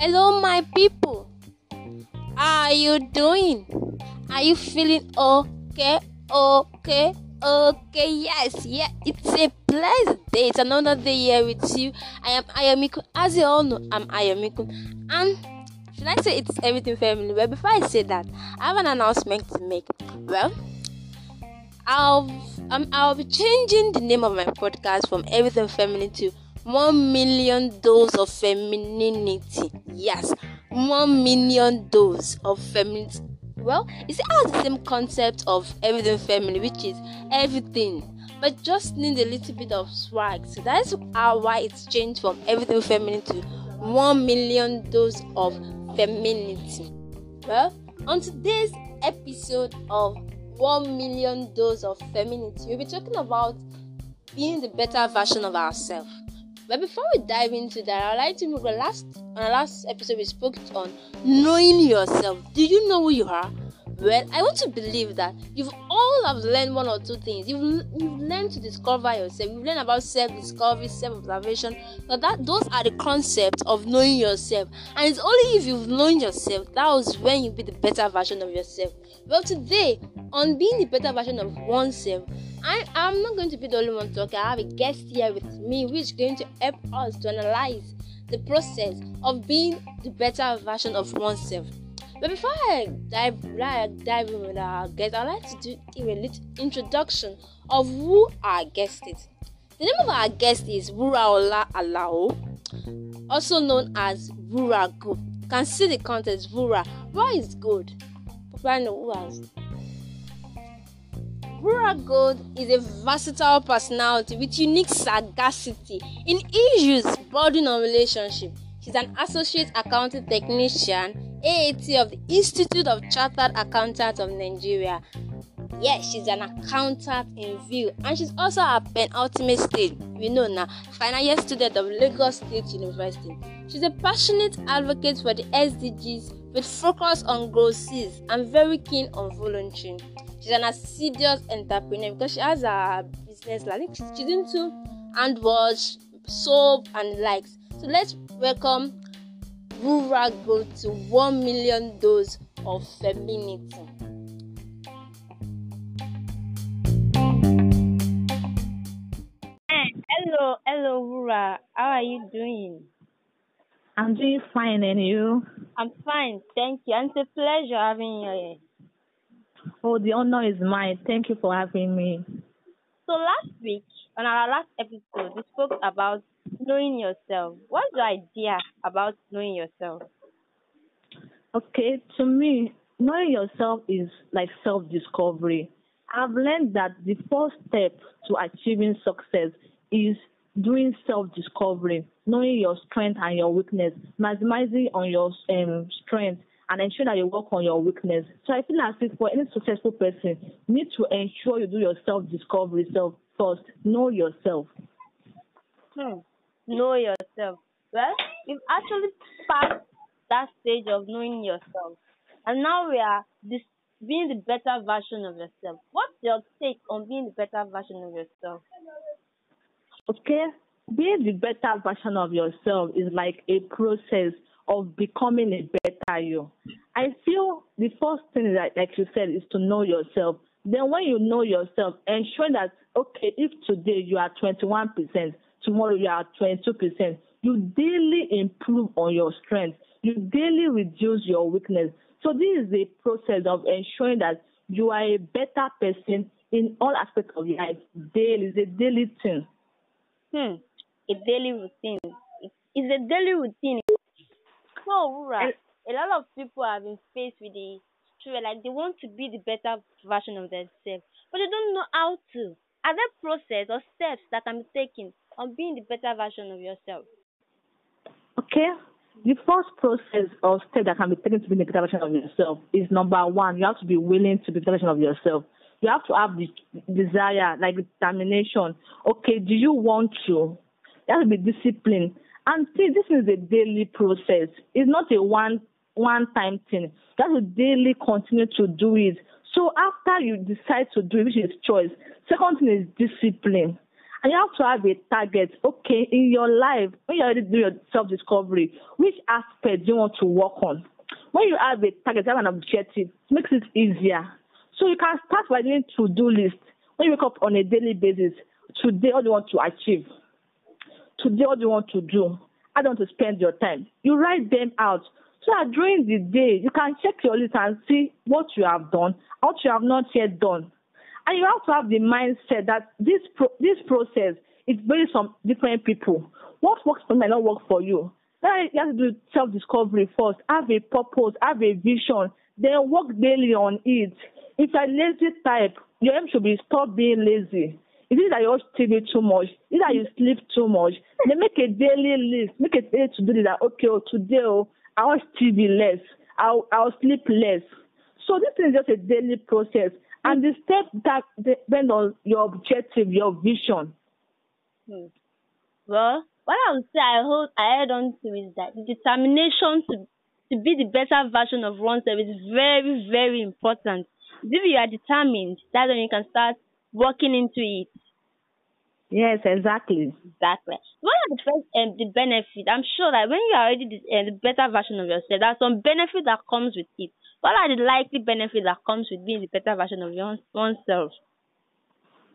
Hello, my people. How are you doing? Are you feeling okay? Okay? Okay, yes, yeah, it's a blessed day. It's another day here with you. I am Ayamiku. As you all know, I'm Ayamiku. And should I say it's everything family? Well, before I say that, I have an announcement to make. Well, I'll um, I'll be changing the name of my podcast from Everything Feminine to one million dose of femininity. Yes, one million dose of femininity. Well, you see, I have the same concept of everything Feminine, which is everything, but just need a little bit of swag. So that's why it's changed from everything feminine to one million dose of femininity. Well, on today's episode of one million dose of femininity, we'll be talking about being the better version of ourselves. But before we dive into that, I'd like to move the last on the last episode we spoke on knowing yourself. Do you know who you are? Well, I want to believe that you've all have learned one or two things. You've you've learned to discover yourself. You've learned about self-discovery, self-observation. So that those are the concepts of knowing yourself. And it's only if you've known yourself that was when you'll be the better version of yourself. Well, today on being the better version of oneself, I am not going to be the only one talking. I have a guest here with me, which is going to help us to analyze the process of being the better version of oneself. But before I dive, like, dive in with our guest, I'd like to do a little introduction of who our guest is. The name of our guest is Wuraola Alao, also known as Good. You can see the context. Wura. Why is good? People know who has Wura Gold is a versatile personality with unique sagacity in issues bordering on relationship. She's an associate accounting technician, AAT of the Institute of Chartered Accountants of Nigeria. Yes, she's an accountant in view, and she's also a penultimate stage. We know now, final year student of Lagos State University. She's a passionate advocate for the SDGs with focus on growth and very keen on volunteering she's an assiduous entrepreneur because she has a business like she's, she's into hand wash, soap, and likes. So let's welcome Rural Go to 1 million dose of femininity. Eh, hello, hello, Wura. How are you doing? I'm doing fine, and you? I'm fine, thank you. And it's a pleasure having you here. Oh, the honor is mine. Thank you for having me. So last week, on our last episode, we spoke about knowing yourself. What's your idea about knowing yourself? Okay, to me, knowing yourself is like self discovery. I've learned that the first step to achieving success is doing self discovery, knowing your strength and your weakness, maximizing on your um, strength and ensure that you work on your weakness. So I feel as if for any successful person, you need to ensure you do your self discovery self first. Know yourself. Hmm. Know yourself. Well, we've actually passed that stage of knowing yourself. And now we are this being the better version of yourself. What's your take on being the better version of yourself? Okay. Being the better version of yourself is like a process of becoming a better you. I feel the first thing that, like you said, is to know yourself. Then when you know yourself, ensure that okay, if today you are 21%, tomorrow you are 22%, you daily improve on your strength. You daily reduce your weakness. So this is the process of ensuring that you are a better person in all aspects of your life. Daily is a daily thing. Hmm. A daily routine. It's a daily routine. So, right, a lot of people have been faced with the struggle, like they want to be the better version of themselves, but they don't know how to. Are there process or steps that can be taken on being the better version of yourself? Okay. The first process or step that can be taken to be the better version of yourself is number one, you have to be willing to be the better version of yourself. You have to have the desire, like determination. Okay, do you want to? You have to be disciplined. And see, this is a daily process. It's not a one one time thing. You have daily continue to do it. So after you decide to do it, which is choice, second thing is discipline. And you have to have a target. Okay, in your life, when you already do your self discovery, which aspect do you want to work on? When you have a target, you have an objective, it makes it easier. So you can start by doing to do list. When you wake up on a daily basis, today what do you want to achieve? Today what do you want to do? I don't want to spend your time? You write them out. So that during the day, you can check your list and see what you have done, what you have not yet done. And you have to have the mindset that this pro- this process is based on different people. What works for me might not work for you. Then you have to do self discovery first. Have a purpose, have a vision, then work daily on it. If you're a lazy type, your aim should be stop being lazy. Is it that you watch TV too much? Is it that you sleep too much? Then make a daily list. Make a day to do that. Okay, oh, today oh, I watch TV less. I'll I'll sleep less. So this is just a daily process, and the steps that depend on your objective, your vision. Hmm. Well, what I would say I hold I add on to is that the determination to to be the better version of oneself is very, very important. If you are determined, that's when you can start working into it. Yes, exactly. Exactly. What are the first um, the benefit? I'm sure that when you are already the, uh, the better version of yourself, there's some benefit that comes with it. What are the likely benefits that comes with being the better version of your oneself?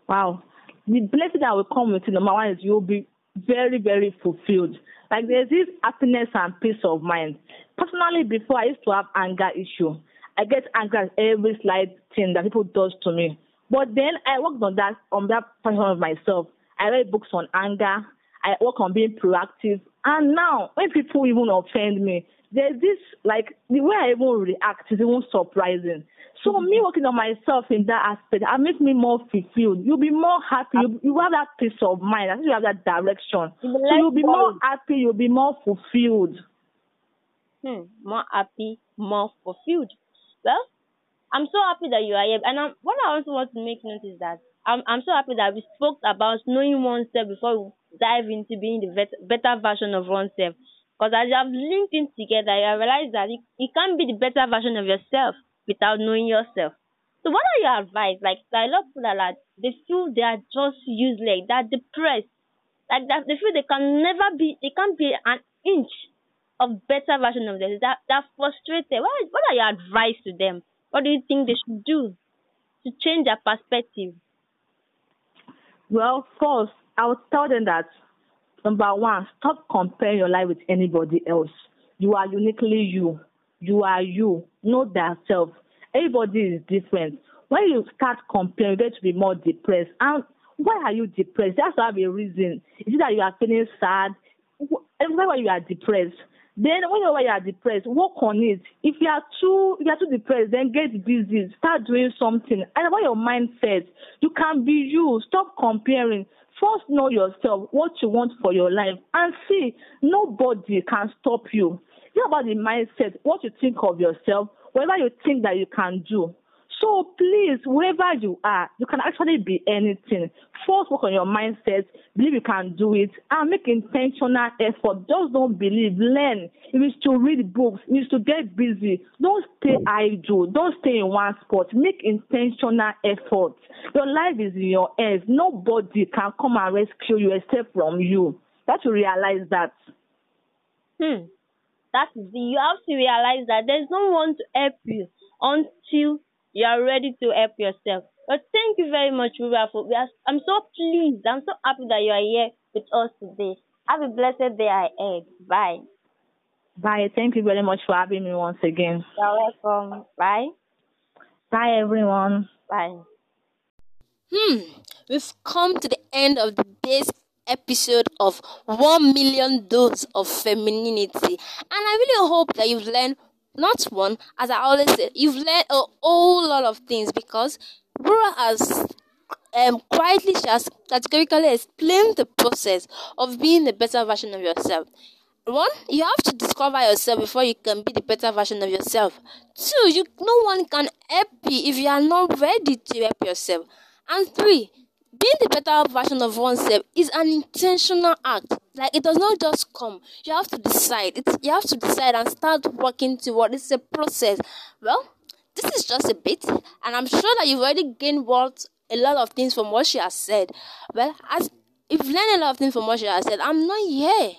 Wow. The benefit that will come with it, number one, is you'll be very, very fulfilled. Like there's this happiness and peace of mind. Personally, before I used to have anger issue. I get angry at every slight thing that people does to me. But then I worked on that on that portion of myself. I read books on anger. I work on being proactive. And now when people even offend me, there's this like the way I even react is even surprising. So mm-hmm. me working on myself in that aspect, I make me more fulfilled. You'll be more happy. You, you have that peace of mind. I think you have that direction. So you'll be more happy. You'll be more fulfilled. Hmm. More happy, more fulfilled. Well, I'm so happy that you are here. And I'm, what I also want to make note is that I'm, I'm so happy that we spoke about knowing oneself before we dive into being the vet, better version of oneself. Because as you have linked in together, you realize that you, you can't be the better version of yourself without knowing yourself. So what are your advice? Like a lot of people are like they feel they are just useless, they're depressed. Like that they feel they can never be they can't be an inch of better version of themselves. That they're frustrated. What what are your advice to them? What do you think they should do to change their perspective? Well, first, I would tell them that number one, stop comparing your life with anybody else. You are uniquely you. You are you. Know thyself. Everybody is different. When you start comparing, you get to be more depressed. And why are you depressed? That's have a reason. Is it that you are feeling sad? Why you are depressed? Then when you are depressed, work on it. If you are too if you are too depressed, then get busy. Start doing something. And about your mindset, you can be you. Stop comparing. First know yourself, what you want for your life, and see nobody can stop you. It's about the mindset, what you think of yourself, whatever you think that you can do. So please, wherever you are, you can actually be anything. First, work on your mindset, believe you can do it, and make intentional effort. Just don't believe, learn. If it's to read books, if it's to get busy, don't stay idle, don't stay in one spot. Make intentional effort. Your life is in your hands. Nobody can come and rescue you except from you. That you realize that. Hmm. That is the, you have to realize that there's no one to help you until you are ready to help yourself. But thank you very much, Wura. For are, I'm so pleased. I'm so happy that you are here with us today. Have a blessed day ahead. Bye. Bye. Thank you very much for having me once again. You're welcome. Bye. Bye, everyone. Bye. Hmm. We've come to the end of this episode of 1 million dose of femininity. And I really hope that you've learned not one, as I always say, you've learned a whole lot of things because Wura has um, quietly just categorically explained the process of being the better version of yourself. One, you have to discover yourself before you can be the better version of yourself. Two, you no one can help you if you are not ready to help yourself. And three, being the better version of oneself is an intentional act. Like it does not just come. You have to decide. It's you have to decide and start working toward. It's a process. Well, this is just a bit, and I'm sure that you've already gained what a lot of things from what she has said. Well, as If you learn a lot of things from what she has said, I'm not here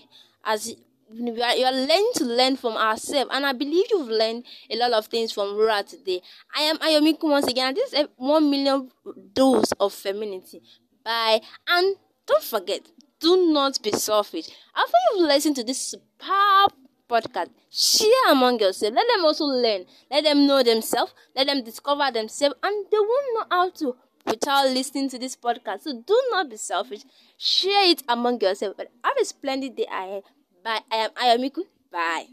as you are, learning to learn from ourselves, and I believe you've learned a lot of things from Wura today. I am Ayomiku once again, and this is a one million dose of femininity. Bye, and don't forget, do not be selfish. After you've listened to this superb podcast, share among yourselves. Let them also learn. Let them know themselves. Let them discover themselves, and they won't know how to without listening to this podcast. So do not be selfish. Share it among yourselves. But have a splendid day ahead. Bye. I am Ayamiku. Bye.